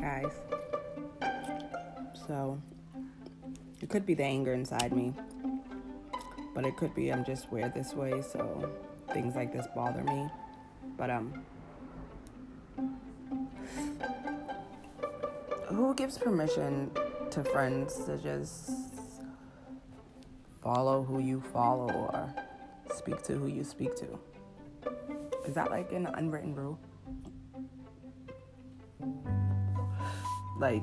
guys. So it could be the anger inside me, but it could be I'm just weird this way, so things like this bother me. But um who gives permission to friends to just follow who you follow or speak to who you speak to? Is that like an unwritten rule? Like,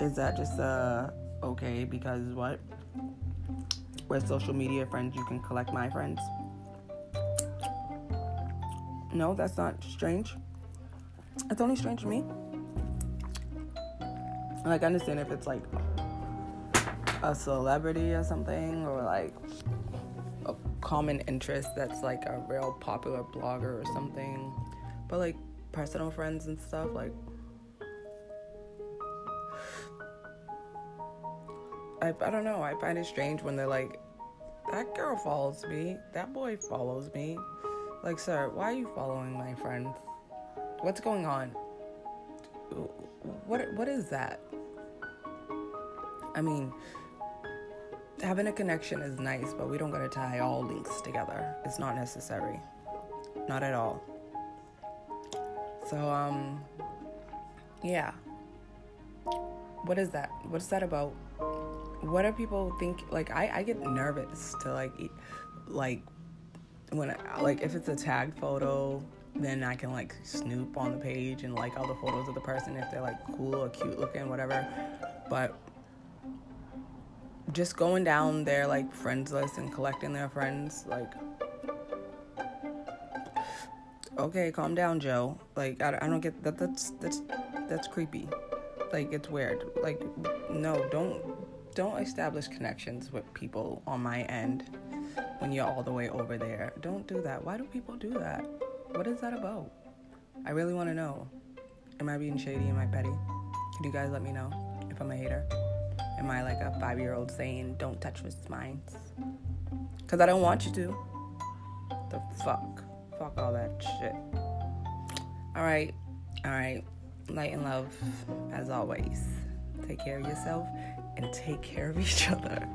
is that just uh okay because what? With social media friends, you can collect my friends. No, that's not strange. It's only strange to me. Like, I understand if it's like a celebrity or something, or like a common interest that's like a real popular blogger or something. But like personal friends and stuff, like I, I don't know. I find it strange when they're like, that girl follows me, that boy follows me. Like, sir, why are you following my friend? What's going on? What what is that? I mean, having a connection is nice, but we don't gotta tie all links together. It's not necessary. Not at all. So um yeah. What is that? What's that about? What do people think like I, I get nervous to like like when I, like if it's a tagged photo then I can like snoop on the page and like all the photos of the person if they're like cool or cute looking, whatever. But just going down their like friends list and collecting their friends, like, okay, calm down, Joe. Like, I, I don't get that. That's that's that's creepy. Like, it's weird. Like, no, don't don't establish connections with people on my end when you're all the way over there. Don't do that. Why do people do that? What is that about? I really want to know. Am I being shady? Am I petty? Can you guys let me know if I'm a hater? Am I like a five year old saying, don't touch with minds? Because I don't want you to. The fuck? Fuck all that shit. Alright, alright. Light and love, as always. Take care of yourself and take care of each other.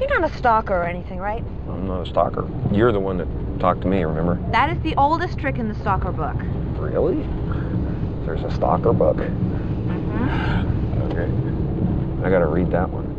You're not a stalker or anything, right? I'm not a stalker. You're the one that talked to me, remember? That is the oldest trick in the stalker book. Really? There's a stalker book? Mm-hmm. Okay. I gotta read that one.